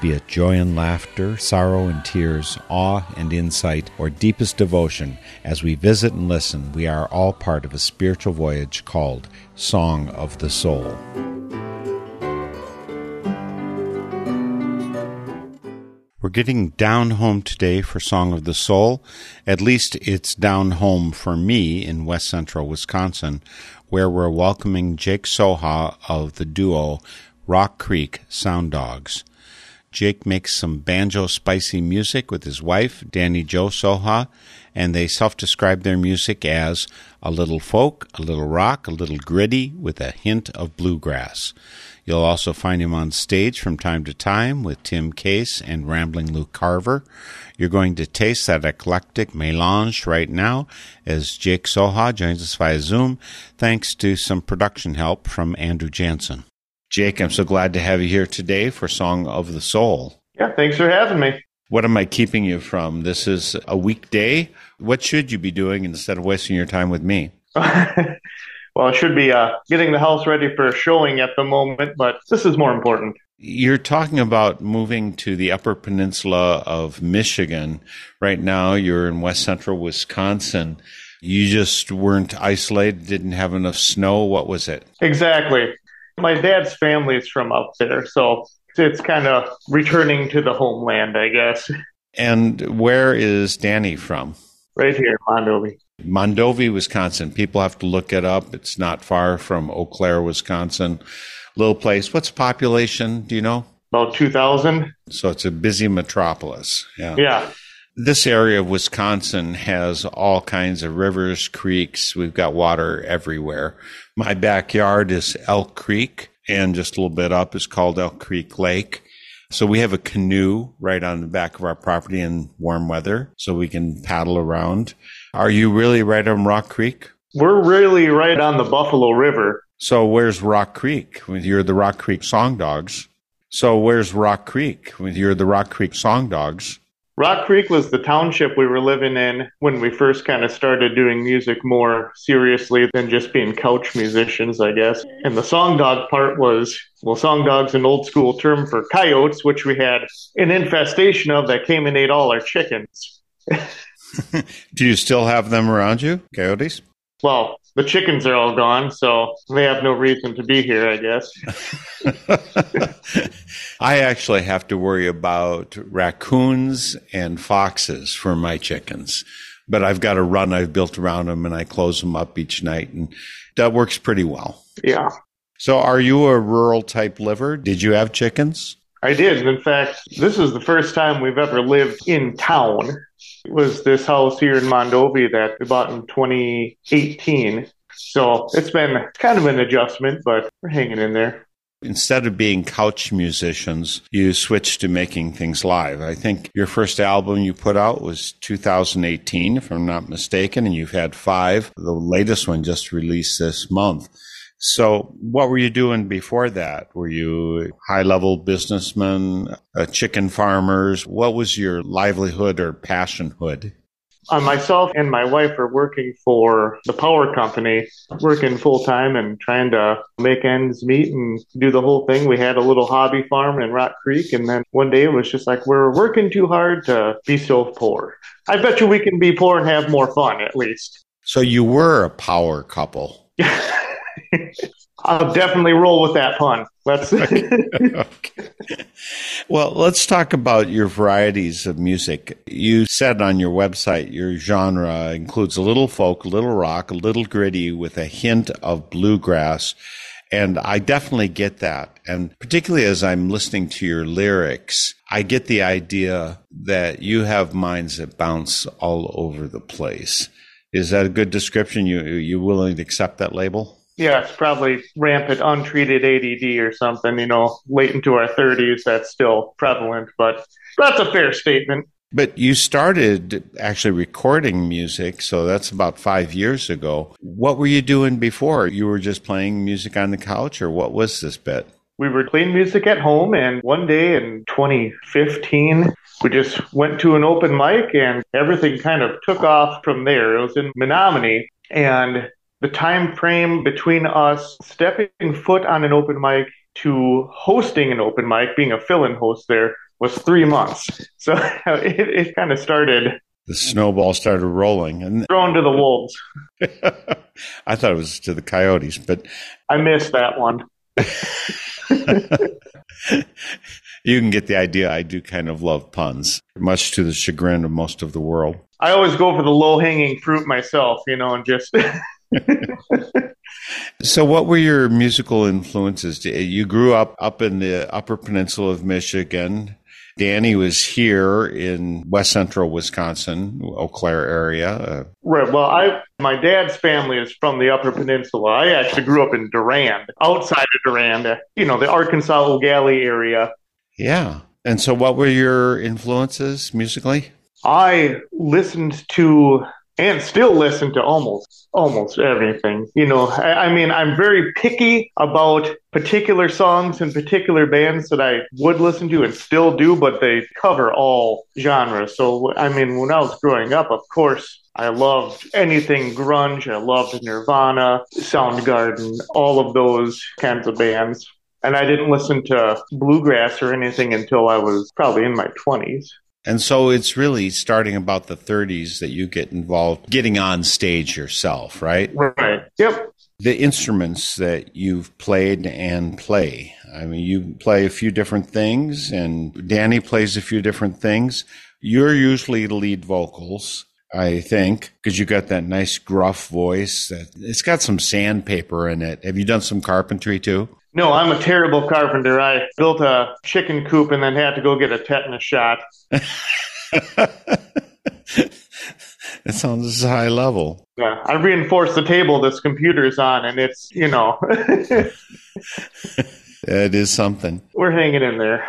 Be it joy and laughter, sorrow and tears, awe and insight, or deepest devotion, as we visit and listen, we are all part of a spiritual voyage called Song of the Soul. We're getting down home today for Song of the Soul. At least it's down home for me in west central Wisconsin, where we're welcoming Jake Soha of the duo Rock Creek Sound Dogs. Jake makes some banjo spicy music with his wife, Dani Jo Soha, and they self describe their music as a little folk, a little rock, a little gritty with a hint of bluegrass. You'll also find him on stage from time to time with Tim Case and Ramblin' Lou Carver. You're going to taste that eclectic melange right now as Jake Soha joins us via Zoom, thanks to some production help from Andrew Jansen. Jake, I'm so glad to have you here today for Song of the Soul. Yeah, thanks for having me. What am I keeping you from? This is a weekday. What should you be doing instead of wasting your time with me? well, I should be uh, getting the house ready for a showing at the moment, but this is more important. You're talking about moving to the Upper Peninsula of Michigan. Right now, you're in west central Wisconsin. You just weren't isolated, didn't have enough snow. What was it? Exactly. My dad's family is from up there, so it's kind of returning to the homeland, I guess. And where is Dani from? Right here, Mondovi. Mondovi, Wisconsin. People have to look it up. It's not far from Eau Claire, Wisconsin. Little place. What's population? Do you know? About 2,000. So it's a busy metropolis. Yeah. Yeah. This area of Wisconsin has all kinds of rivers, creeks. We've got water everywhere. My backyard is Elk Creek, and just a little bit up is called Elk Creek Lake. So we have a canoe right on the back of our property in warm weather, so we can paddle around. Are you really right on Rock Creek? We're really right on the Buffalo River. So where's Rock Creek? You're the Rock Creek Song Dogs. So where's Rock Creek? You're the Rock Creek Song Dogs. Rock Creek was the township we were living in when we first kind of started doing music more seriously than just being couch musicians, I guess. And the song dog part was, well, song dog's an old school term for coyotes, which we had an infestation of that came and ate all our chickens. Do you still have them around you, coyotes? Well, the chickens are all gone, so they have no reason to be here, I guess. I actually have to worry about raccoons and foxes for my chickens, but I've got a run I've built around them and I close them up each night and that works pretty well. Yeah. So are you a rural type liver? Did you have chickens? I did. In fact, this is the first time we've ever lived in town. It was this house here in Mondovi that we bought in 2018. So it's been kind of an adjustment, but we're hanging in there. Instead of being couch musicians, you switched to making things live. I think your first album you put out was 2018, if I'm not mistaken, and you've had five. The latest one just released this month. So, what were you doing before that? Were you high level businessmen, uh, chicken farmers? What was your livelihood or passionhood? Uh, myself and my wife are working for the power company, working full time and trying to make ends meet and do the whole thing. We had a little hobby farm in Rock Creek, and then one day it was just like, we're working too hard to be so poor. I bet you we can be poor and have more fun, at least. So, you were a power couple. I'll definitely roll with that pun. Let's. okay. Well, let's talk about your varieties of music. You said on your website your genre includes a little folk, a little rock, a little gritty with a hint of bluegrass. And I definitely get that. And particularly as I'm listening to your lyrics, I get the idea that you have minds that bounce all over the place. Is that a good description? You you willing to accept that label? Yeah, it's probably rampant untreated ADD or something, you know, late into our 30s, that's still prevalent, but that's a fair statement. But you started actually recording music, so that's about five years ago. What were you doing before? You were just playing music on the couch, or what was this bit? We were playing music at home, and one day in 2015, we just went to an open mic, and everything kind of took off from there. It was in Menomonie, and the time frame between us stepping foot on an open mic to hosting an open mic, being a fill-in host there, was three months. So it, it kind of started The snowball started rolling, and thrown to the wolves. I thought it was to the coyotes, but I missed that one. you can get the idea. I do kind of love puns, much to the chagrin of most of the world. I always go for the low-hanging fruit myself, you know, and just So, what were your musical influences? You grew up up in the Upper Peninsula of Michigan. Dani was here in West Central Wisconsin, Eau Claire area. Uh, Right. Well, I my dad's family is from the Upper Peninsula. I actually grew up in Durand, outside of Durand, uh, you know, the Arkansaw Eau Galle area. yeah. And so, what were your influences musically? I listened to and still listen to almost almost everything. You know, I, I mean, I'm very picky about particular songs and particular bands that I would listen to and still do, but they cover all genres. So, I mean, when I was growing up, of course, I loved anything grunge. I loved Nirvana, Soundgarden, all of those kinds of bands. And I didn't listen to bluegrass or anything until I was probably in my 20s. And so, it's really starting about the 30s that you get involved, getting on stage yourself, right? Right. Yep. the instruments that you've played and play. I mean, you play a few different things, and Dani plays a few different things. You're usually the lead vocals, I think, because you got that nice gruff voice. That it's got some sandpaper in it. Have you done some carpentry too? No, I'm a terrible carpenter. I built a chicken coop and then had to go get a tetanus shot. That sounds high level. Yeah, I reinforced the table this computer's on, and it's, you know, It is something. we're hanging in there.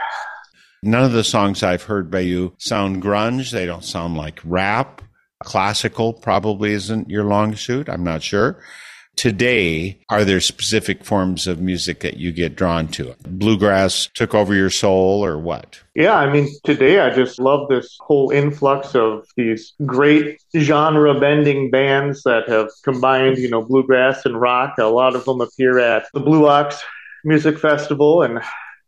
None of the songs I've heard by you sound grunge. They don't sound like rap. Classical probably isn't your long suit. I'm not sure. Today, are there specific forms of music that you get drawn to? Bluegrass took over your soul or what? Yeah, I mean, today I just love this whole influx of these great genre bending bands that have combined, you know, bluegrass and rock. A lot of them appear at the Blue Ox Music Festival, and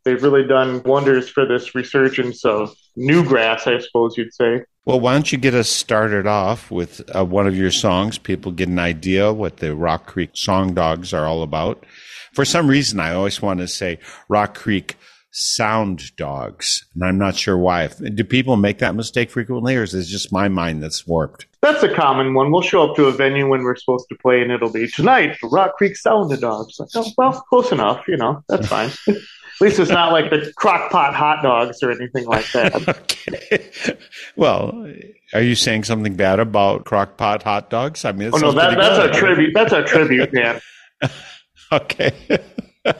they've really done wonders for this resurgence of new grass, I suppose you'd say. Well, why don't you get us started off with uh, one of your songs? People get an idea what the Rock Creek Song Dogs are all about. For some reason, I always want to say Rock Creek Sound Dogs, and I'm not sure why. Do people make that mistake frequently, or is it just my mind that's warped? That's a common one. We'll show up to a venue when we're supposed to play, and it'll be tonight, Rock Creek Sound Dogs. Like, oh, well, close enough, you know, that's fine. At least it's not like the crock pot hot dogs or anything like that. okay. Well, are you saying something bad about crockpot hot dogs? I mean, Oh no, that, that's good. a tribute. That's a tribute, man. Okay.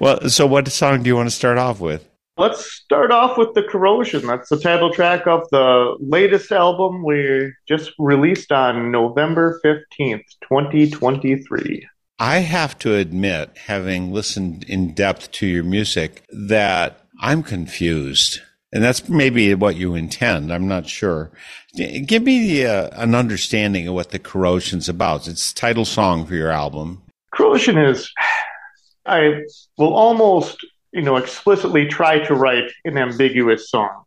well, so what song do you want to start off with? Let's start off with the Corrosion. That's the title track of the latest album we just released on November fifteenth, twenty twenty three. I have to admit, having listened in depth to your music, that I'm confused. And that's maybe what you intend. I'm not sure. Give me the, uh, an understanding of what the corrosion's about. It's title song for your album. Corrosion is, I will almost, you know, explicitly try to write an ambiguous song.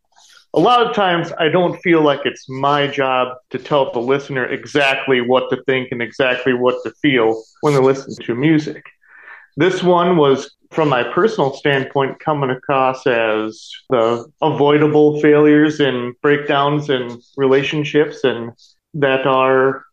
A lot of times I don't feel like it's my job to tell the listener exactly what to think and exactly what to feel when they listen to music. This one was, from my personal standpoint, coming across as the avoidable failures and breakdowns in relationships and that are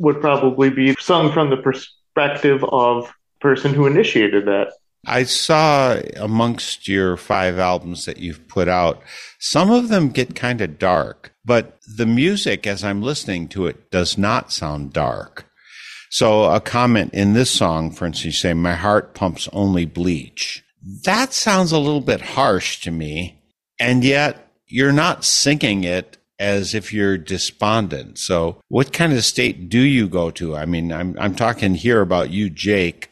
would probably be sung from the perspective of person who initiated that. I saw amongst your five albums that you've put out, some of them get kind of dark, but the music, as I'm listening to it, does not sound dark. So a comment in this song, for instance, you say, my heart pumps only bleach. That sounds a little bit harsh to me. And yet you're not singing it as if you're despondent. So what kind of state do you go to? I mean, I'm, I'm talking here about you, Jake,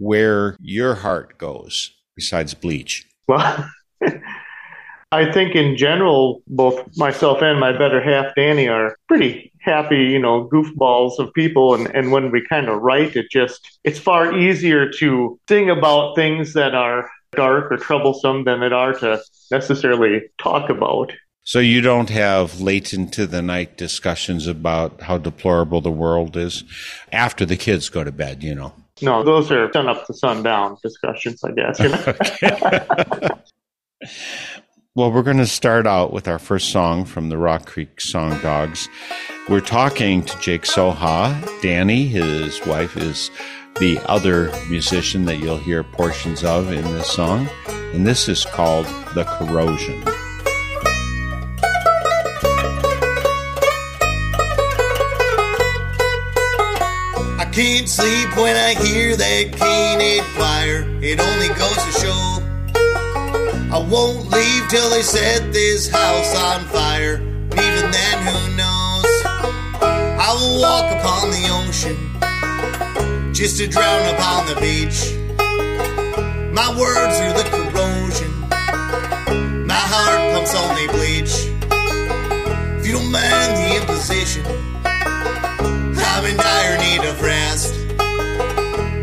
where your heart goes besides bleach. Well, I think in general, both myself and my better half, Dani, are pretty happy, you know, goofballs of people. And, and when we kind of write, it just, it's far easier to sing about things that are dark or troublesome than it are to necessarily talk about. So you don't have late into the night discussions about how deplorable the world is after the kids go to bed, you know. No, those are sun up to sundown discussions, I guess. You know? Well, we're going to start out with our first song from the Rock Creek Song Dogs. We're talking to Jake Soha. Dani, his wife, is the other musician that you'll hear portions of in this song. And this is called The Corrosion. Can't sleep when I hear that canid choir. It only goes to show I won't leave till they set this house on fire. Even then, who knows? I will walk upon the ocean just to drown upon the beach. My words are the corrosion. My heart pumps only bleach. If you don't mind the imposition, I'm in dire of rest.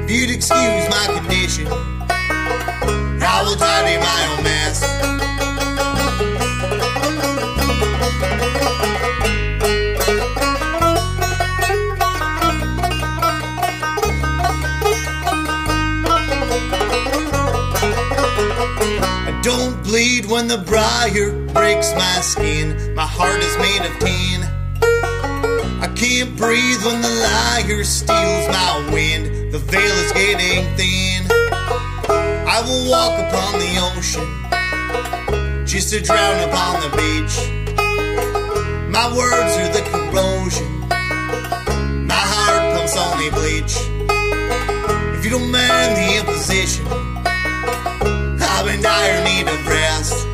If you'd excuse my condition, I will tidy my own mess. I don't bleed when the briar breaks my skin. My heart is made of tin. Can't breathe when the liar steals my wind. The veil is getting thin. I will walk upon the ocean just to drown upon the beach. My words are the corrosion. My heart pumps only bleach. If you don't mind the imposition, I'm in dire need of rest.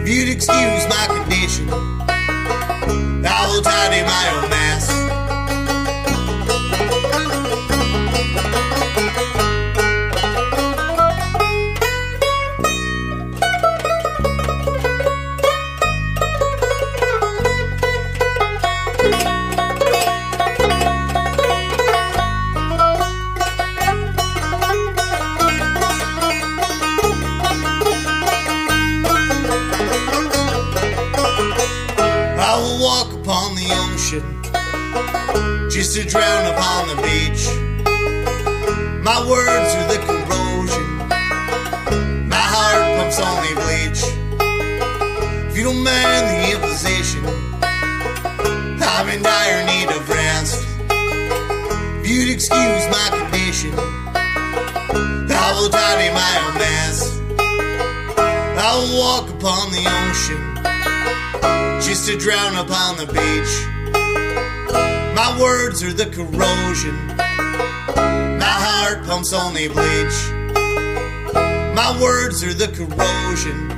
If you'd excuse my condition, Will tidy my own mess. Just to drown upon the beach. My words are the corrosion. My heart pumps only bleach. If you don't mind the imposition, I'm in dire need of rest. If you'd excuse my condition, I will tidy my own mess. I will walk upon the ocean just to drown upon the beach. My words are the corrosion. My heart pumps only bleach. My words are the corrosion.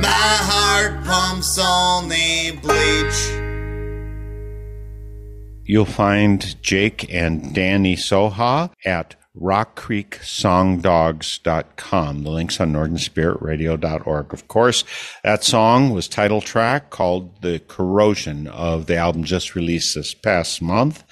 My heart pumps only bleach. You'll find Jake and Dani Soha at rockcreeksongdogs.com. The link's on northernspiritradio.org. Of course, that song was title track called The Corrosion of the album just released this past month.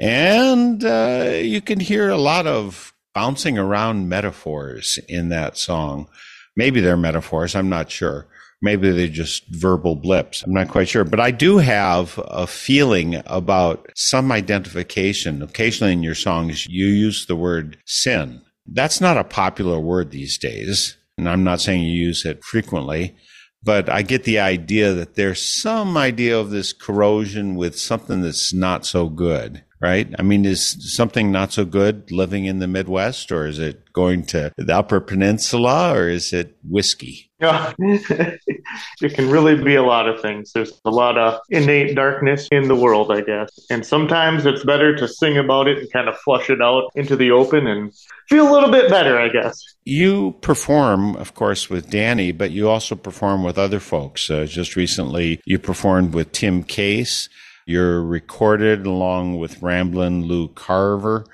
And uh, you can hear a lot of bouncing around metaphors in that song. Maybe they're metaphors, I'm not sure. Maybe they're just verbal blips. I'm not quite sure. But I do have a feeling about some identification. Occasionally in your songs, you use the word sin. That's not a popular word these days. And I'm not saying you use it frequently, but I get the idea that there's some idea of this corrosion with something that's not so good. Right? I mean, is something not so good living in the Midwest, or is it going to the Upper Peninsula, or is it whiskey? Yeah, it can really be a lot of things. There's a lot of innate darkness in the world, I guess. And sometimes it's better to sing about it and kind of flush it out into the open and feel a little bit better, I guess. You perform, of course, with Dani, but you also perform with other folks. Uh, just recently, you performed with Tim Case. You're recorded along with Ramblin' Lou Carver,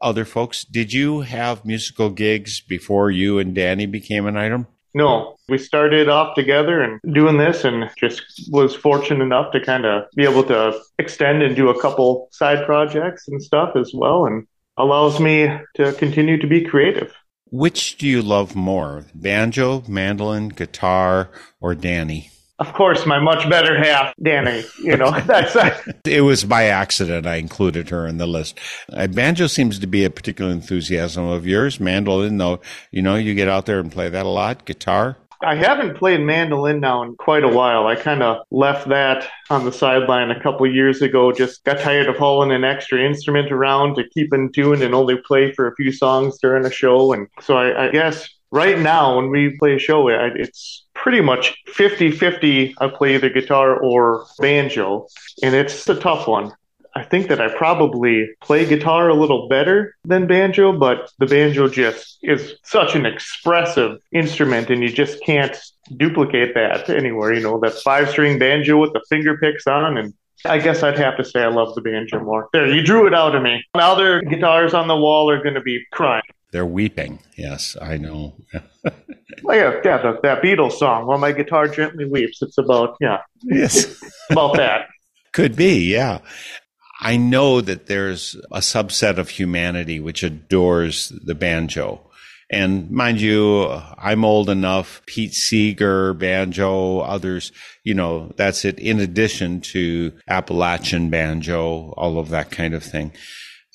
other folks. Did you have musical gigs before you and Dani became an item? No, we started off together and doing this and just was fortunate enough to kind of be able to extend and do a couple side projects and stuff as well and allows me to continue to be creative. Which do you love more, banjo, mandolin, guitar, or Dani? Of course, my much better half, Dani, you know, that's It It was by accident I included her in the list. Uh, banjo seems to be a particular enthusiasm of yours. Mandolin, though, you know, you get out there and play that a lot. Guitar? I haven't played mandolin now in quite a while. I kind of left that on the sideline a couple years ago. Just got tired of hauling an extra instrument around to keep in tune and only play for a few songs during a show. And so I, I guess right now when we play a show, I- it's pretty much 50 50. I play either guitar or banjo, and it's a tough one. I think that I probably play guitar a little better than banjo, but the banjo just is such an expressive instrument and you just can't duplicate that anywhere. You know, that five string banjo with the finger picks on and I guess I'd have to say I love the banjo more. There, you drew it out of me. Now their guitars on the wall are going to be crying. They're weeping. Yes, I know. Well, yeah, yeah, the, that Beatles song, "While My Guitar Gently Weeps." It's about yeah, yes. about that. Could be, yeah. I know that there's a subset of humanity which adores the banjo. And mind you, I'm old enough, Pete Seeger, banjo, others, you know, that's it in addition to Appalachian banjo, all of that kind of thing.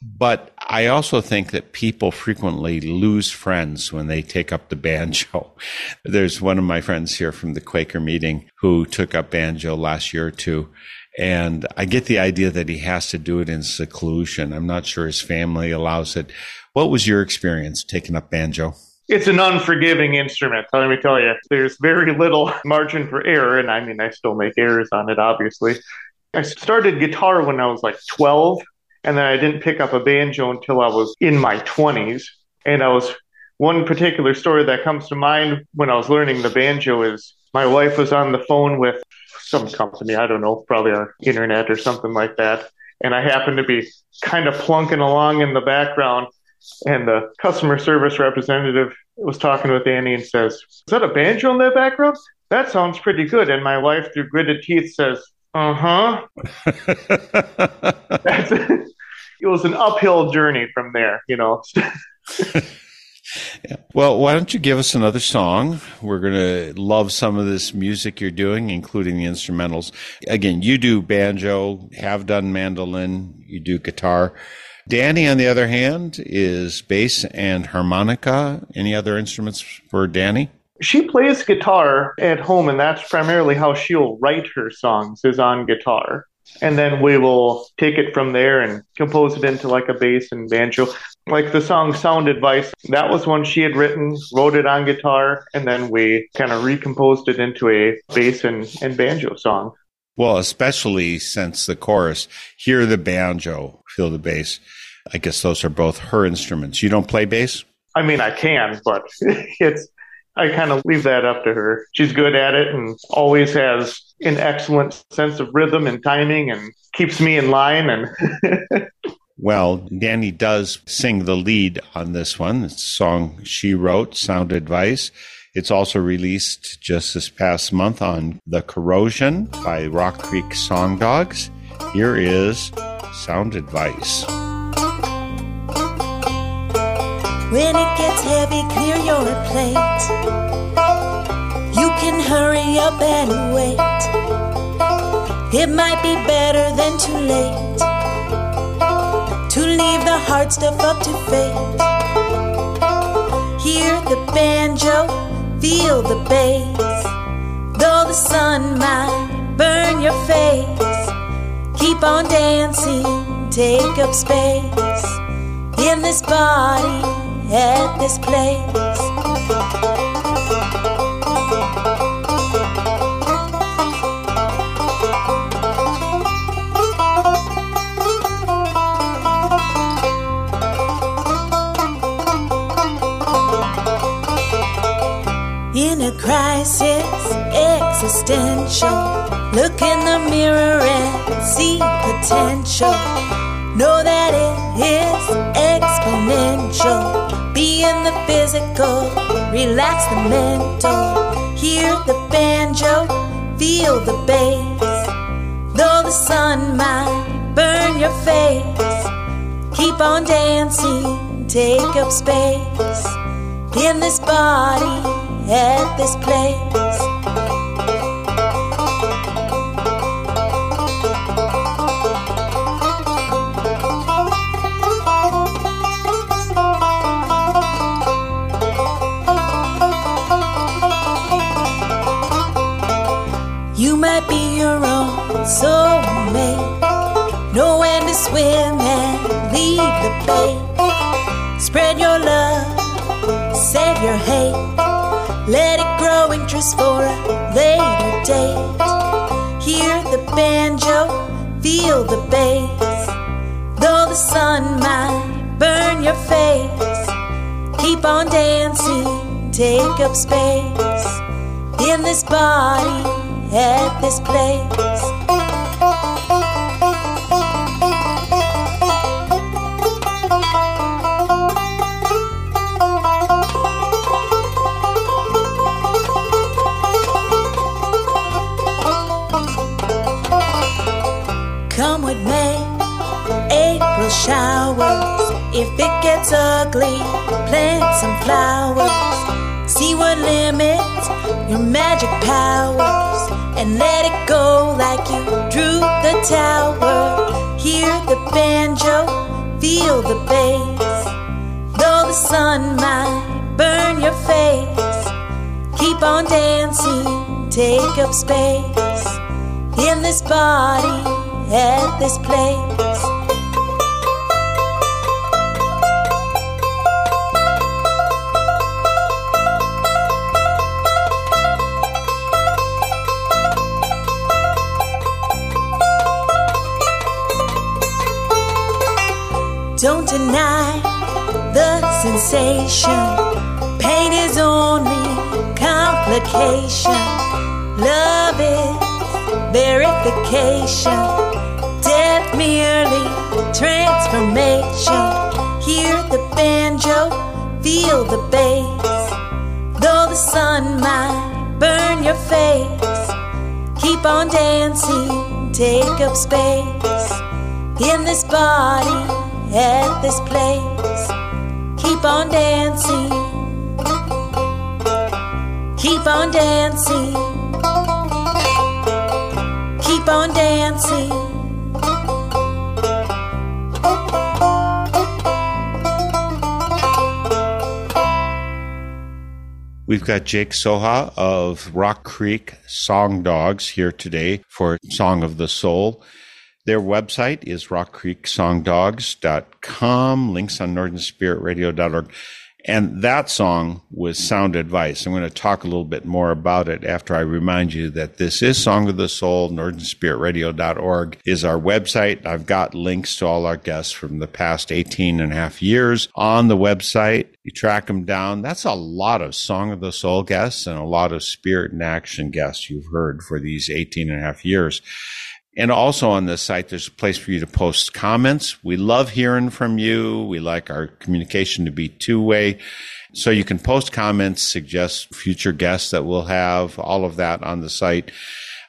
But I also think that people frequently lose friends when they take up the banjo. There's one of my friends here from the Quaker meeting who took up banjo last year or two. And I get the idea that he has to do it in seclusion. I'm not sure his family allows it. What was your experience taking up banjo? It's an unforgiving instrument. Let me tell you, there's very little margin for error, and I mean, I still make errors on it, obviously. I started guitar when I was like 12, and then I didn't pick up a banjo until I was in my 20s. And I was one particular story that comes to mind when I was learning the banjo is my wife was on the phone with some company, I don't know, probably on internet or something like that. And I happened to be kind of plunking along in the background and the customer service representative was talking with Annie and says, Is that a banjo in the background? That sounds pretty good. And my wife, through gritted teeth, says, Uh huh. That's it was an uphill journey from there, you know. Well, why don't you give us another song? We're going to love some of this music you're doing, including the instrumentals. Again, you do banjo, have done mandolin, you do guitar. Dani, on the other hand, is bass and harmonica. Any other instruments for Dani? she plays guitar at home, and that's primarily how she'll write her songs is on guitar. And then we will take it from there and compose it into like a bass and banjo. Like the song Sound Advice, that was one she had written, wrote it on guitar, and then we kind of recomposed it into a bass and, and banjo song. Well, especially since the chorus, hear the banjo, feel the bass. I guess those are both her instruments. You don't play bass? I mean, I can, but it's I kind of leave that up to her. She's good at it and always has an excellent sense of rhythm and timing and keeps me in line. And Well, Dani does sing the lead on this one. It's a song she wrote, Sound Advice. It's also released just this past month on The Corrosion by Rock Creek Song Dogs. Here is Sound Advice. When it gets heavy, clear your plate. Can hurry up and wait. It might be better than too late to leave the hard stuff up to fate. Hear the banjo, feel the bass. Though the sun might burn your face, keep on dancing, take up space in this body at this place. In a crisis, existential. Look in the mirror and see potential. Know that it is exponential. Be in the physical, relax the mental. Hear the banjo, feel the bass. Though the sun might burn your face, keep on dancing, take up space in this body at this place. You might be your own soulmate. Know when to swim and leave the bait. Spread your love, save your hate. Let it grow interest for a later date. Hear the banjo, feel the bass. Though the sun might burn your face, keep on dancing, take up space in this body at this place. Showers. If it gets ugly, plant some flowers. See what limits your magic powers and let it go like you drew the tower. Hear the banjo, feel the bass. Though the sun might burn your face, keep on dancing, take up space in this body at this place. Sensation. Pain is only complication. Love is verification. Death merely transformation. Hear the banjo, feel the bass. Though the sun might burn your face, keep on dancing, take up space in this body at this place. Keep on dancing, keep on dancing, keep on dancing. We've got Jake Soha of Rock Creek Song Dogs here today for Song of the Soul. Their website is rockcreeksongdogs.com, links on northernspiritradio.org. And that song was Sound Advice. I'm going to talk a little bit more about it after I remind you that this is Song of the Soul. NorthernSpiritRadio.org is our website. I've got links to all our guests from the past 18 and a half years on the website. You track them down. That's a lot of Song of the Soul guests and a lot of Spirit in Action guests you've heard for these 18 and a half years. And also on this site, there's a place for you to post comments. We love hearing from you. We like our communication to be two way. So you can post comments, suggest future guests that we'll have, all of that on the site.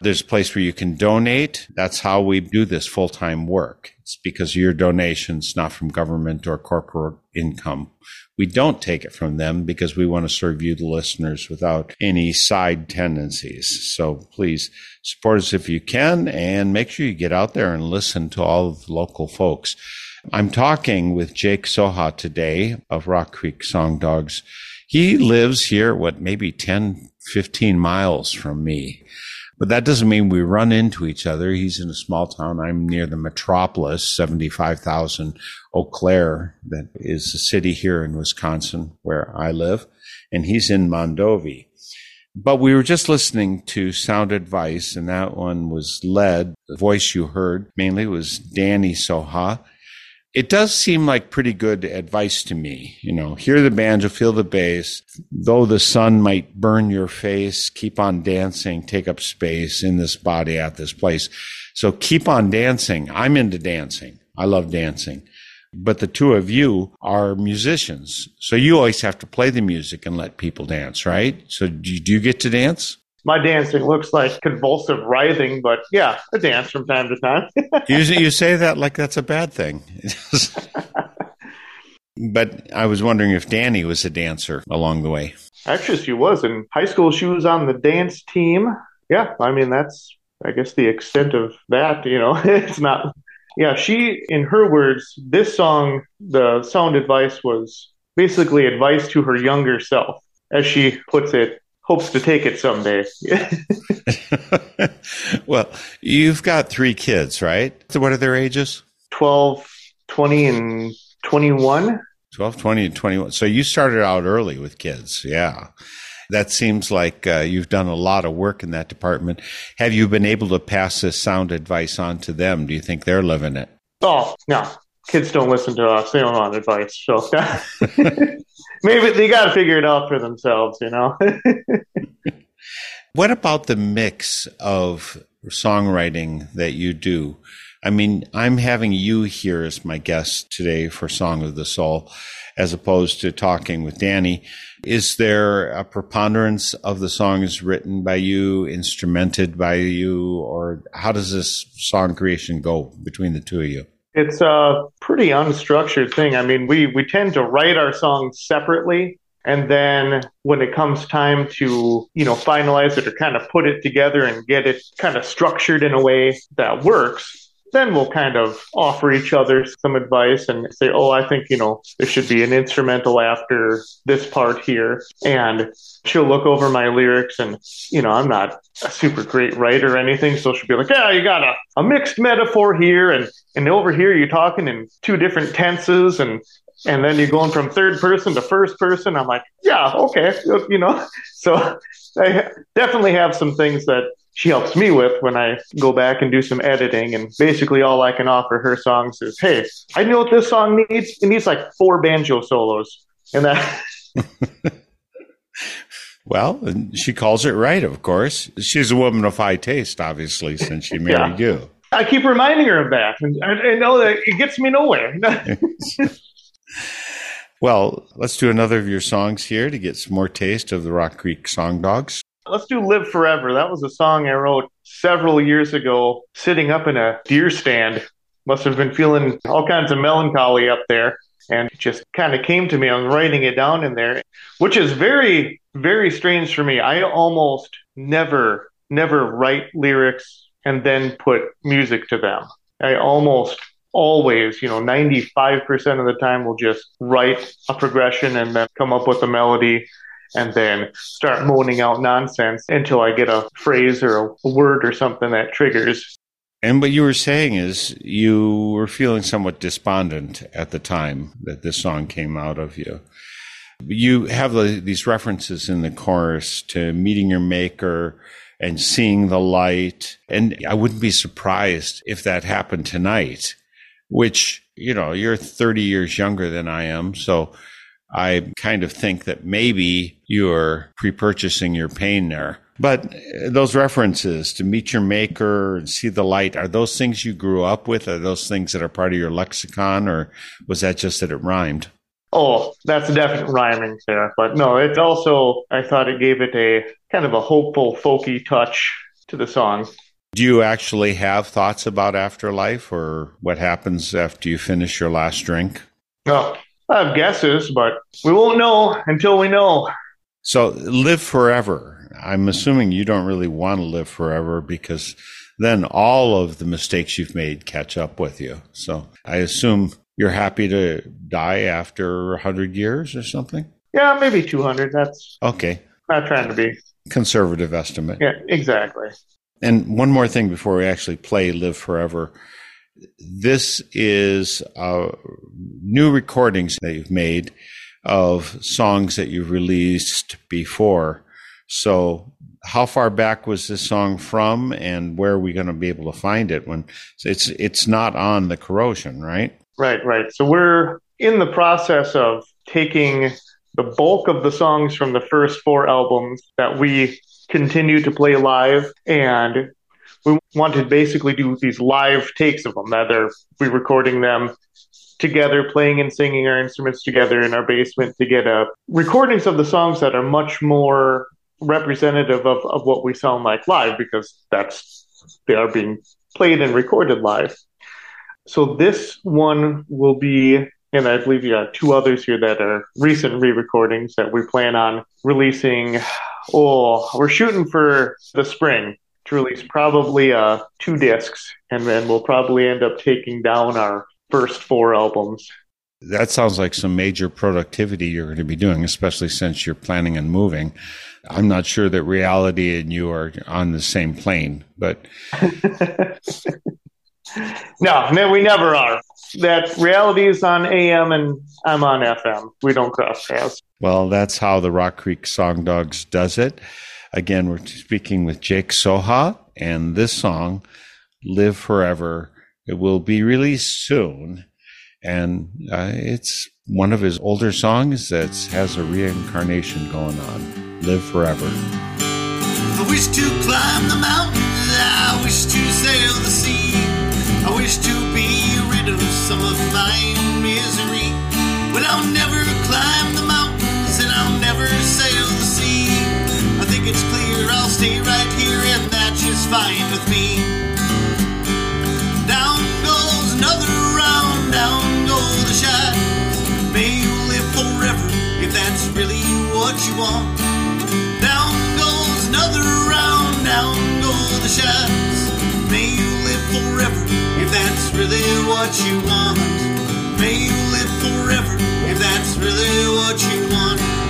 There's a place where you can donate. That's how we do this full time work. It's because of your donations, not from government or corporate income. We don't take it from them because we want to serve you, the listeners, without any side tendencies. So please support us if you can and make sure you get out there and listen to all of the local folks. I'm talking with Jake Soha today of Rock Creek Song Dogs. He lives here, what, maybe 10, 15 miles from me. But that doesn't mean we run into each other. He's in a small town. I'm near the metropolis, 75,000 Eau Claire, that is a city here in Wisconsin where I live. And he's in Mondovi. But we were just listening to Sound Advice, and that one was led. The voice you heard mainly was Dani Soha. It does seem like pretty good advice to me. You know, hear the banjo, feel the bass. Though the sun might burn your face, keep on dancing, take up space in this body at this place. So keep on dancing. I'm into dancing. I love dancing. But the two of you are musicians. So you always have to play the music and let people dance, right? So do you, do you get to dance? My dancing looks like convulsive writhing, but yeah, I dance from time to time. you, you say that like that's a bad thing. but I was wondering if Dani was a dancer along the way. Actually, she was. In high school, she was on the dance team. Yeah, I mean, that's, I guess, the extent of that. You know, it's not, yeah, she, in her words, this song, the sound advice was basically advice to her younger self. As she puts it, hopes to take it someday. well, you've got three kids, right? So what are their ages? 12, 20, and 21. 12, 20, and 21. So you started out early with kids. Yeah. That seems like uh, you've done a lot of work in that department. Have you been able to pass this sound advice on to them? Do you think they're living it? Oh, no. Kids don't listen to us. They don't want advice. So maybe they got to figure it out for themselves, you know? what about the mix of songwriting that you do? I mean, I'm having you here as my guest today for Song of the Soul, as opposed to talking with Dani. Is there a preponderance of the songs written by you, instrumented by you, or how does this song creation go between the two of you? It's a pretty unstructured thing. I mean, we, we tend to write our songs separately. And then when it comes time to, you know, finalize it or kind of put it together and get it kind of structured in a way that works, then we'll kind of offer each other some advice and say, oh, I think, you know, there should be an instrumental after this part here. And she'll look over my lyrics and, you know, I'm not a super great writer or anything. So she'll be like, yeah, you got a, a mixed metaphor here. And, and over here, you're talking in two different tenses and, and then you're going from third person to first person. I'm like, yeah, okay. You know, so I definitely have some things that she helps me with when I go back and do some editing. And basically, all I can offer her songs is, "Hey, I know what this song needs. It needs like four banjo solos." And that. well, she calls it right, of course. She's a woman of high taste, obviously, since she married yeah. you. I keep reminding her of that, and I know that it gets me nowhere. well, let's do another of your songs here to get some more taste of the Rock Creek Song Dogs. Let's do Live Forever. That was a song I wrote several years ago, sitting up in a deer stand. Must have been feeling all kinds of melancholy up there. And it just kind of came to me. I was writing it down in there, which is very, very strange for me. I almost never, never write lyrics and then put music to them. I almost always, you know, 95% of the time will just write a progression and then come up with a melody and then start moaning out nonsense until I get a phrase or a word or something that triggers. And what you were saying is you were feeling somewhat despondent at the time that this song came out of you. You have the, these references in the chorus to meeting your maker and seeing the light. And I wouldn't be surprised if that happened tonight, which, you know, you're 30 years younger than I am. So I kind of think that maybe you're pre-purchasing your pain there. But uh, those references to meet your maker and see the light, are those things you grew up with? Are those things that are part of your lexicon or was that just that it rhymed? Oh, that's definite rhyming there. But no, it's also, I thought it gave it a kind of a hopeful, folky touch to the song. Do you actually have thoughts about afterlife or what happens after you finish your last drink? No, I have guesses, but we won't know until we know. So live forever. I'm assuming you don't really want to live forever because then all of the mistakes you've made catch up with you. So I assume you're happy to die after 100 years or something? Yeah, maybe 200. That's okay. Not trying to be conservative estimate. Yeah, exactly. And one more thing before we actually play Live Forever. This is uh, new recordings that you've made of songs that you've released before. So, how far back was this song from, and where are we going to be able to find it? When it's it's not on the corrosion, right? Right, right. So we're in the process of taking the bulk of the songs from the first four albums that we continue to play live and we wanted basically do these live takes of them that are we recording them together playing and singing our instruments together in our basement to get a recordings of the songs that are much more representative of, of what we sound like live because that's they are being played and recorded live so this one will be and I believe you got two others here that are recent re-recordings that we plan on releasing. Oh, we're shooting for the spring to release probably uh, two discs, and then we'll probably end up taking down our first four albums. That sounds like some major productivity you're going to be doing, especially since you're planning on moving. I'm not sure that reality and you are on the same plane, but no, no, we never are. That reality is on AM and I'm on FM. We don't cross paths. Well, that's how the Rock Creek Song Dogs does it. Again, we're speaking with Jake Soha, and this song, Live Forever, it will be released soon. And uh, it's one of his older songs that has a reincarnation going on. Live Forever. I wish to climb the mountains, I wish to sail the sea. I wish to be rid of some of my misery. But I'll never stay right here and that's just fine with me. Down goes another round, down go the shadows. May you live forever if that's really what you want. Down goes another round, down go the shadows. May you live forever if that's really what you want. May you live forever if that's really what you want.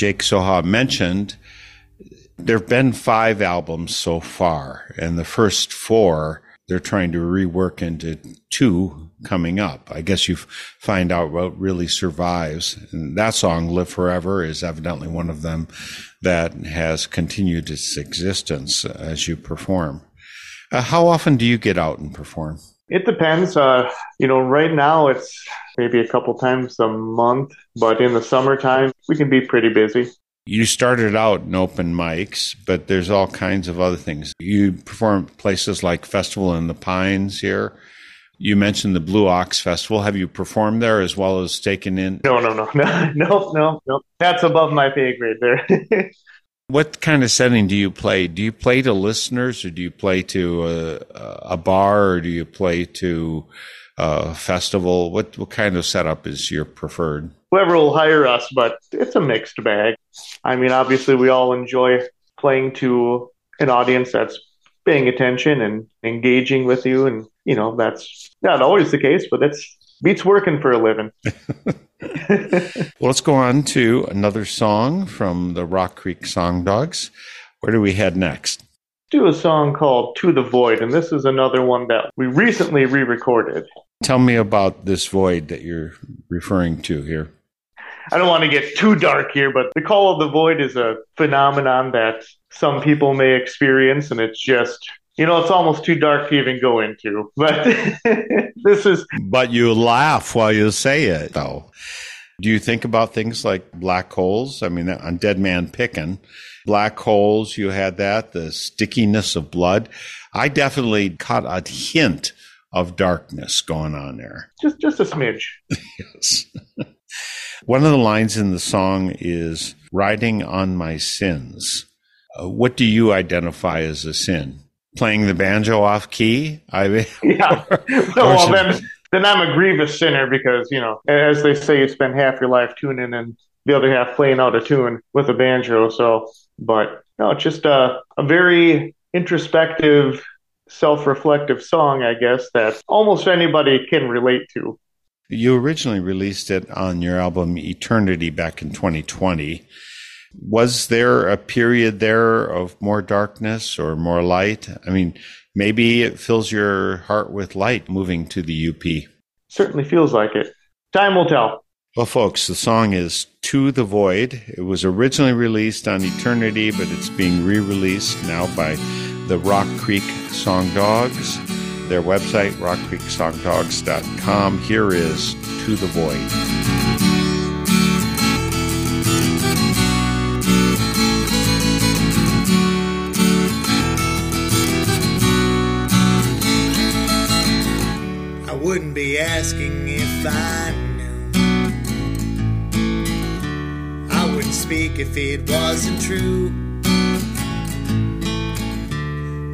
Jake Soha mentioned, there have been five albums so far, and the first four they're trying to rework into two coming up. I guess you find out what really survives. And that song, Live Forever, is evidently one of them that has continued its existence as you perform. Uh, how often do you get out and perform? It depends. Uh, you know, right now it's maybe a couple times a month, but in the summertime we can be pretty busy. You started out in open mics, but there's all kinds of other things. You perform places like Festival in the Pines here. You mentioned the Blue Ox Festival. Have you performed there as well as taken in? No, no, no, no, no, no, no. That's above my pay grade there. What kind of setting do you play? Do you play to listeners or do you play to a, a bar or do you play to a festival? What, what kind of setup is your preferred? Whoever will hire us, but it's a mixed bag. I mean, obviously, we all enjoy playing to an audience that's paying attention and engaging with you, and you know that's not always the case, but it's beats working for a living. Well, let's go on to another song from the Rock Creek Song Dogs. Where do we head next? Do a song called "To the Void," and this is another one that we recently re-recorded. Tell me about this void that you're referring to here. I don't want to get too dark here, but the call of the void is a phenomenon that some people may experience, and it's just, you know, it's almost too dark to even go into. But this is, But you laugh while you say it, though. Do you think about things like black holes? I mean, on Dead Man Pickin', black holes, you had that, the stickiness of blood. I definitely caught a hint of darkness going on there. just, just a smidge. Yes. One of the lines in the song is riding on my sins. Uh, what do you identify as a sin? Playing the banjo off key? I Yeah. well, then, then I'm a grievous sinner because, you know, as they say, you spend half your life tuning and the other half playing out a tune with a banjo. So, but no, it's just a, a very introspective, self reflective song, I guess, that almost anybody can relate to. You originally released it on your album Eternity back in 2020. Was there a period there of more darkness or more light? I mean, maybe it fills your heart with light moving to the UP. Certainly feels like it. Time will tell. Well, folks, the song is To the Void. It was originally released on Eternity, but it's being re released now by the Rock Creek Song Dogs. Their website, rockcreeksongdogs.com. Here is To the Void. Wouldn't be asking if I knew. I wouldn't speak if it wasn't true.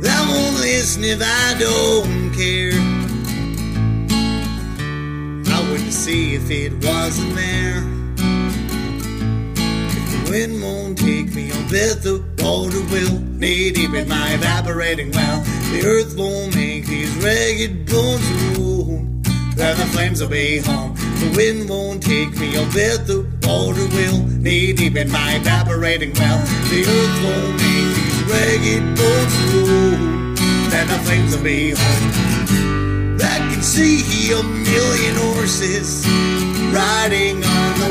I won't listen if I don't care. I wouldn't see if it wasn't there. Wind won't take me, I'll bet the water will. Knee deep in my evaporating well. The earth won't make these ragged bones roll. Then the flames will be home. The wind won't take me, I'll bet the water will. Knee deep in my evaporating well. The earth won't make these ragged bones roll. Then the flames will be home. I can see a million horses riding on the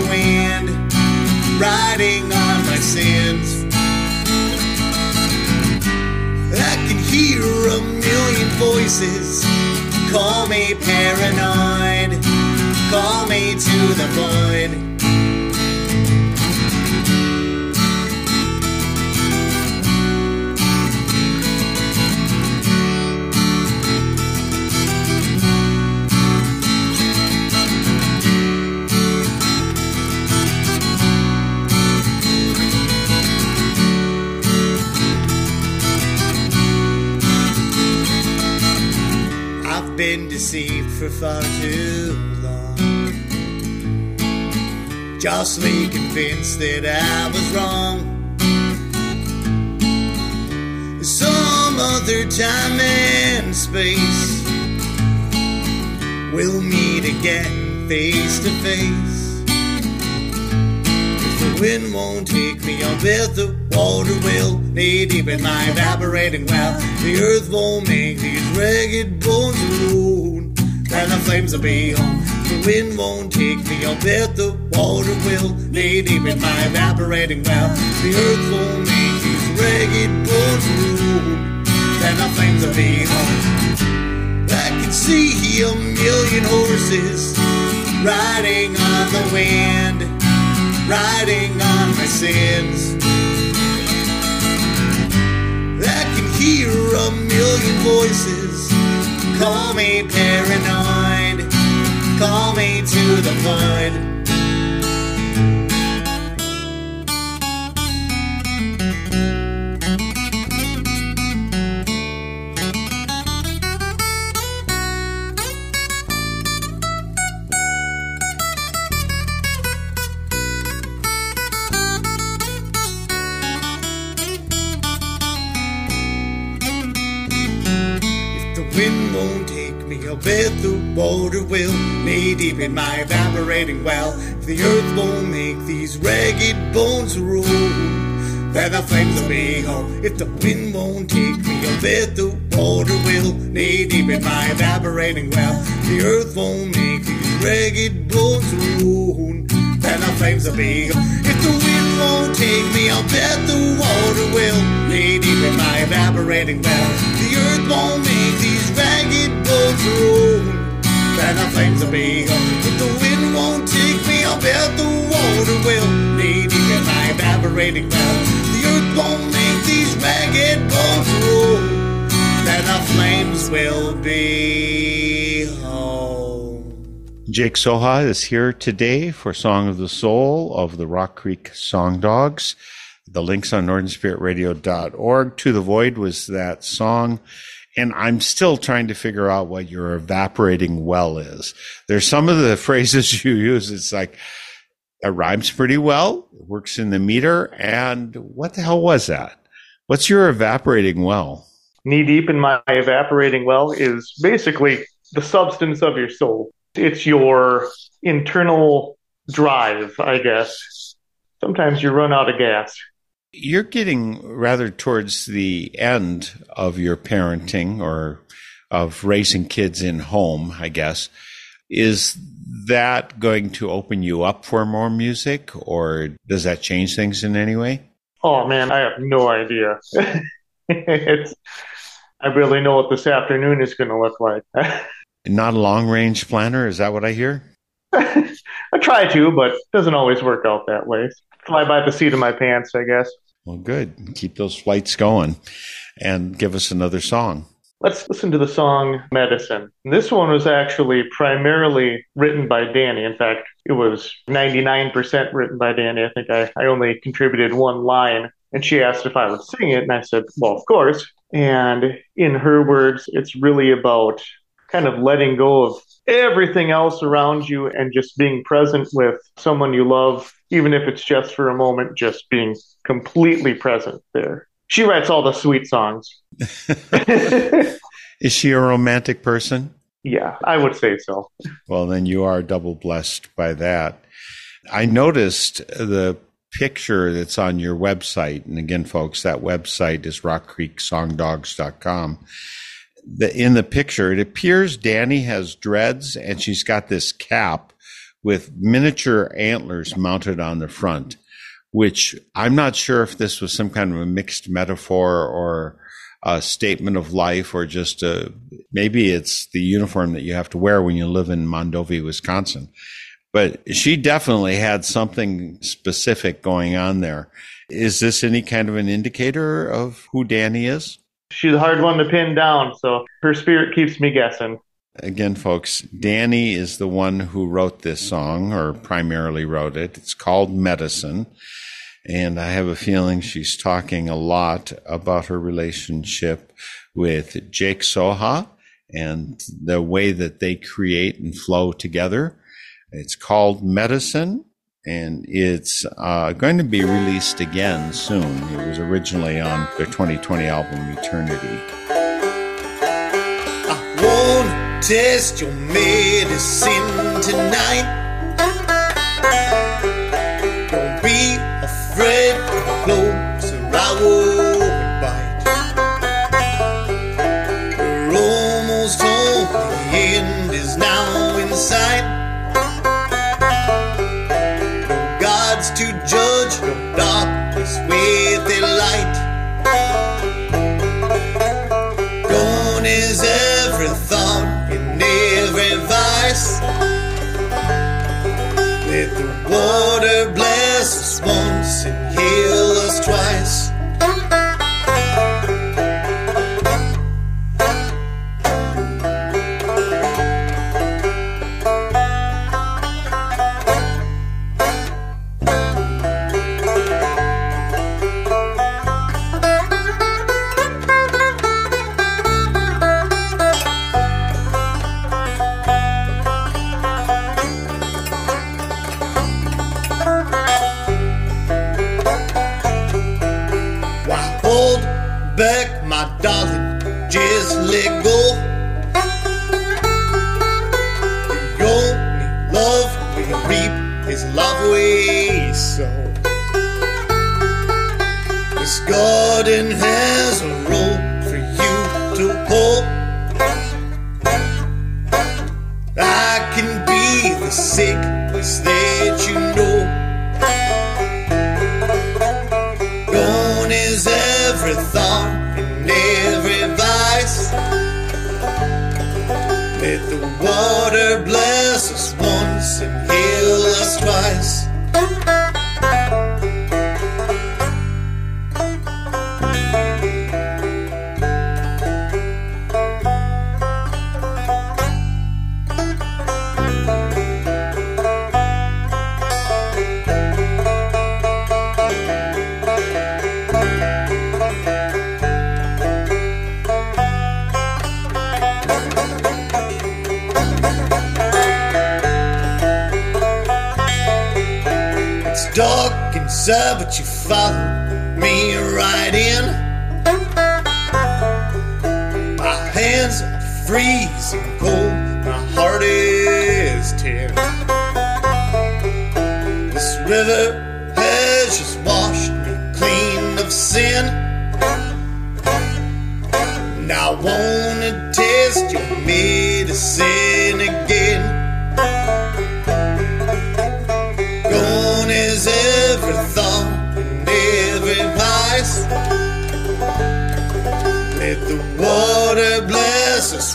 riding on my sins. I can hear a million voices call me paranoid, call me to the void. Been deceived for far too long. Justly convinced that I was wrong. Some other time and space we'll meet again face to face. The wind won't take me, I'll bet the water will. Knee deep in my evaporating well. The earth won't make these ragged bones roll. Then the flames will be on. The wind won't take me, I'll bet the water will. Knee deep in my evaporating well. The earth won't make these ragged bones roll. Then the flames will be on. I can see a million horses riding on the wind, riding on my sins. I can hear a million voices call me paranoid, call me to the point. Evaporating well. The earth won't make these ragged bones roll, then the flames will be home. If the wind won't take me, I'll bet the water will. Knee deep in my evaporating well. The earth won't make these ragged bones roll, then the flames will be gone. If the wind won't take me, I'll bet the water will. Knee deep in my evaporating well. The earth won't make these ragged bones roll. Then the flames will be gone. If the the water will. My evaporating. The earth won't make these ragged bones roll. Then the flames will be. Jake Soha is here today for Song of the Soul of the Rock Creek Song Dogs. The links on northernspiritradio.org. To the Void was that song. And I'm still trying to figure out what your evaporating well is. There's some of the phrases you use. It's like, it rhymes pretty well. It works in the meter. And what the hell was that? What's your evaporating well? knee deep in my evaporating well is basically the substance of your soul. It's your internal drive, I guess. Sometimes you run out of gas. You're getting rather towards the end of your parenting or of raising kids in home, I guess. Is that going to open you up for more music or does that change things in any way? Oh man, I have no idea. it's I really know what this afternoon is going to look like. Not a long range planner, is that what I hear? I try to, but it doesn't always work out that way. Fly by the seat of my pants, I guess. Well, good. Keep those flights going and give us another song. Let's listen to the song Medicine. This one was actually primarily written by Dani. In fact, it was 99% written by Dani. I think I, I only contributed one line. And she asked if I would sing it. And I said, well, of course. And in her words, it's really about kind of letting go of everything else around you and just being present with someone you love, even if it's just for a moment, just being completely present there. She writes all the sweet songs. Is she a romantic person? yeah, I would say so. Well, then you are double blessed by that. I noticed the picture that's on your website. And again, folks, that website is rockcreeksongdogs.com. The, in the picture, it appears Dani has dreads and she's got this cap with miniature antlers mounted on the front, which I'm not sure if this was some kind of a mixed metaphor or a statement of life or just a, maybe it's the uniform that you have to wear when you live in Mondovi, Wisconsin. But she definitely had something specific going on there. Is this any kind of an indicator of who Dani is? She's a hard one to pin down, so her spirit keeps me guessing. Again, folks, Dani is the one who wrote this song or primarily wrote it. It's called Medicine. And I have a feeling she's talking a lot about her relationship with Jake Soha and the way that they create and flow together. It's called Medicine and it's uh, going to be released again soon. It was originally on their 2020 album Eternity. Test your medicine tonight.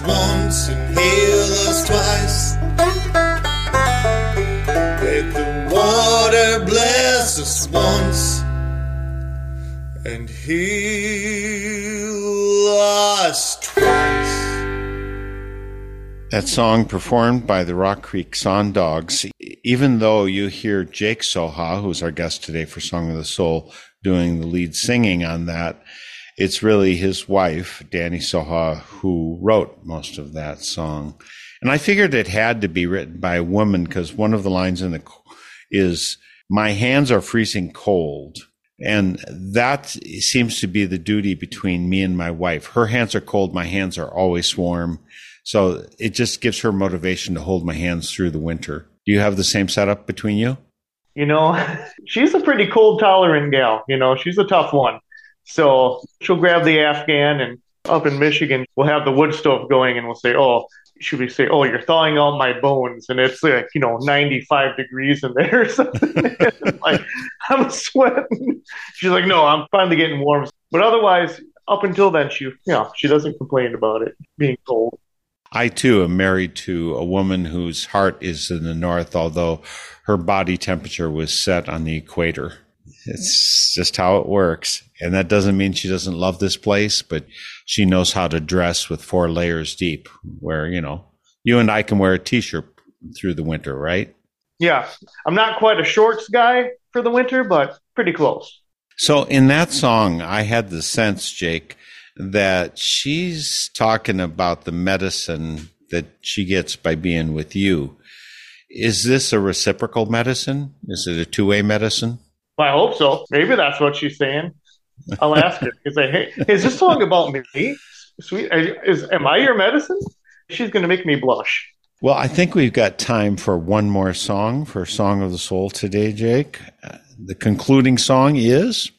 Once and heal us twice. Let the water bless us once and heal us twice. That song performed by the Rock Creek Song Dogs. Even though you hear Jake Soha, who's our guest today for Song of the Soul, doing the lead singing on that, it's really his wife, Dani Soha, who wrote most of that song. And I figured it had to be written by a woman because one of the lines in the is, "My hands are freezing cold." And that seems to be the duty between me and my wife. Her hands are cold. My hands are always warm. So it just gives her motivation to hold my hands through the winter. Do you have the same setup between you? You know, she's a pretty cold tolerant gal. You know, she's a tough one. So she'll grab the Afghan and up in Michigan, we'll have the wood stove going and we'll say, oh, should we say, oh, you're thawing out my bones? And it's like, you know, 95 degrees in there or something. like, I'm sweating. She's like, no, I'm finally getting warm. But otherwise, up until then, she, you know, she doesn't complain about it being cold. I too am married to a woman whose heart is in the north, although her body temperature was set on the equator. It's just how it works. And that doesn't mean she doesn't love this place, but she knows how to dress with four layers deep, where, you know, you and I can wear a t shirt through the winter, right? Yeah, I'm not quite a shorts guy for the winter, but pretty close. So in that song, I had the sense, Jake, that she's talking about the medicine that she gets by being with you. Is this a reciprocal medicine? Is it a two way medicine? I hope so. Maybe that's what she's saying. I'll ask her. Is like, hey, is this song about me? Sweet, is am I your medicine? She's going to make me blush. Well, I think we've got time for one more song for Song of the Soul today, Jake. Uh, the concluding song is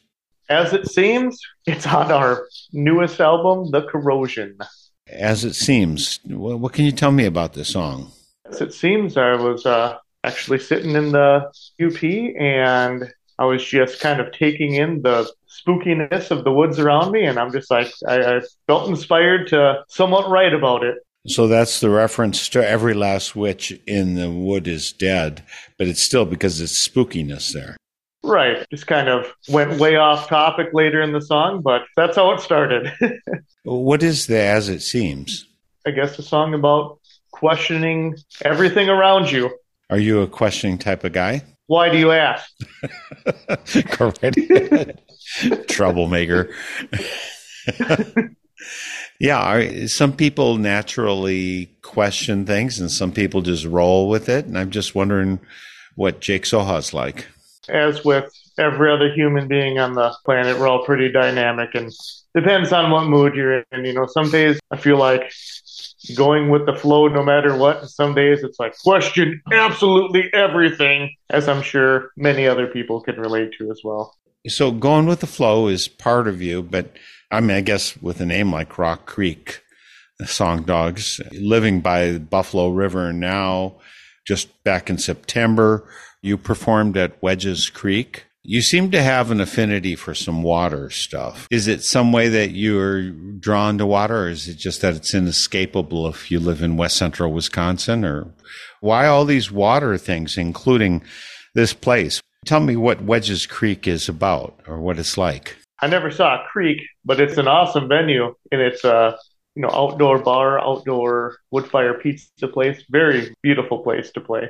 As it seems, it's on our newest album, The Corrosion. As It Seems. Well, what can you tell me about this song? As it seems, I was uh, actually sitting in the UP and I was just kind of taking in the spookiness of the woods around me, and I'm just like, I, I felt inspired to somewhat write about it. So that's the reference to every last witch in the wood is dead, but it's still because it's spookiness there. Right. Just kind of went way off topic later in the song, but that's how it started. What is the As It Seems? I guess a song about questioning everything around you. Are you a questioning type of guy? Why do you ask? Correct. Troublemaker. yeah, some people naturally question things and some people just roll with it. And I'm just wondering what Jake Soha's like. As with every other human being on the planet, we're all pretty dynamic and depends on what mood you're in. You know, some days I feel like going with the flow no matter what. And some days it's like question absolutely everything, as I'm sure many other people can relate to as well. So going with the flow is part of you, but I mean, I guess with a name like Rock Creek, Song Dogs, living by Buffalo River now, just back in September, you performed at Wedges Creek. You seem to have an affinity for some water stuff. Is it some way that you're drawn to water, or is it just that it's inescapable if you live in West Central Wisconsin? Or why all these water things, including this place? Tell me what Wedges Creek is about or what it's like. I never saw a creek, but it's an awesome venue and it's a you know outdoor bar, outdoor wood fire pizza place. Very beautiful place to play.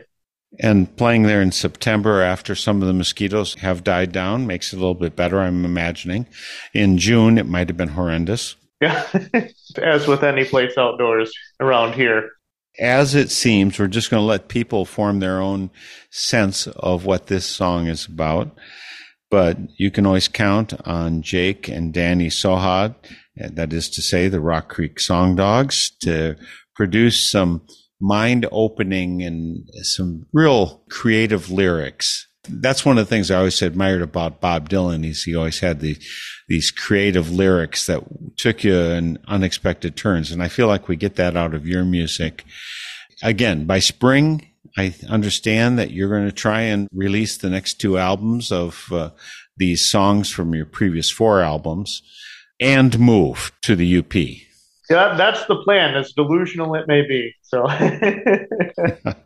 And playing there in September after some of the mosquitoes have died down makes it a little bit better, I'm imagining. In June, it might have been horrendous. Yeah, as with any place outdoors around here. As it seems, we're just going to let people form their own sense of what this song is about. But you can always count on Jake and Dani Sohad, that is to say, the Rock Creek Song Dogs, to produce some mind opening and some real creative lyrics. That's one of the things I always admired about Bob Dylan is he always had the, these creative lyrics that took you in unexpected turns. And I feel like we get that out of your music. Again, by spring, I understand that you're going to try and release the next two albums of uh, these songs from your previous four albums and move to the UP. Yeah, that's the plan, as delusional it may be. So,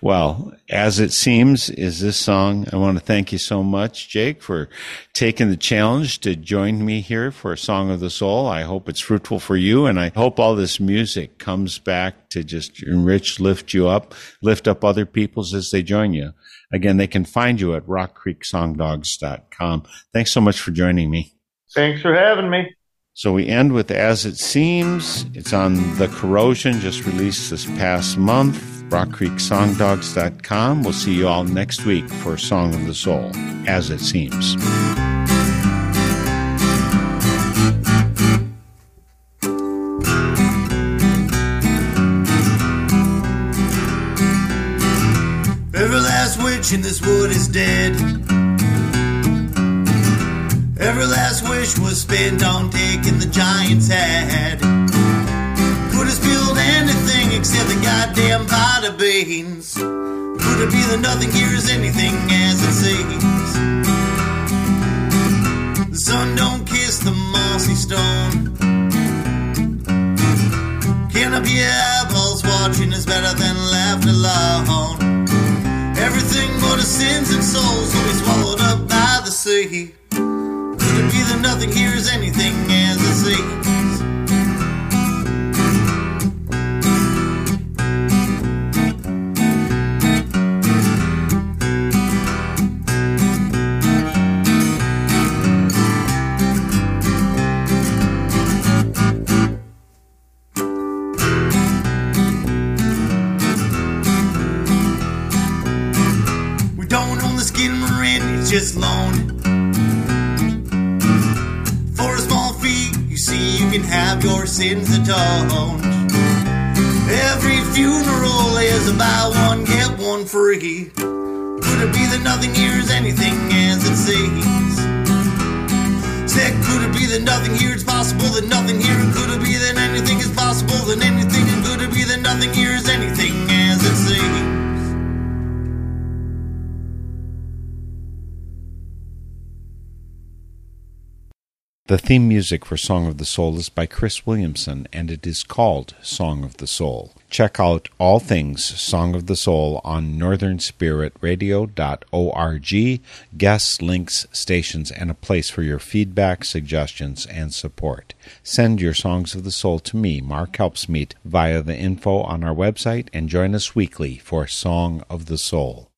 Well, as it seems, is this song. I want to thank you so much, Jake, for taking the challenge to join me here for a Song of the Soul. I hope it's fruitful for you, and I hope all this music comes back to just enrich, lift you up, lift up other people's as they join you. Again, they can find you at rockcreeksongdogs.com. Thanks so much for joining me. thanks for having me. So we end with As It Seems. It's on The Corrosion, just released this past month. RockCreekSongDogs.com. We'll see you all next week for Song of the Soul, As It Seems. Every last witch in this wood is dead. Every last wish was spent on taking the giant's head. Could have spilled anything except the goddamn of beans. Could it be the nothing here is anything as it seems? The sun don't kiss the mossy stone. Canopy eyeballs watching is better than left alone. Everything but his sins and souls will be swallowed up by the sea. That nothing here is anything as it seems? Free. Could it be that nothing here is anything as it seems? Said, could it be that nothing here is possible, nothing here, could it be that anything is possible, anything, be that nothing here is anything as it seems? The theme music for Song of the Soul is by Chris Williamson, and it is called Song of the Soul. Check out all things Song of the Soul on northernspiritradio.org, guests, links, stations, and a place for your feedback, suggestions, and support. Send your Songs of the Soul to me, Mark Helpsmeet, via the info on our website, and join us weekly for Song of the Soul.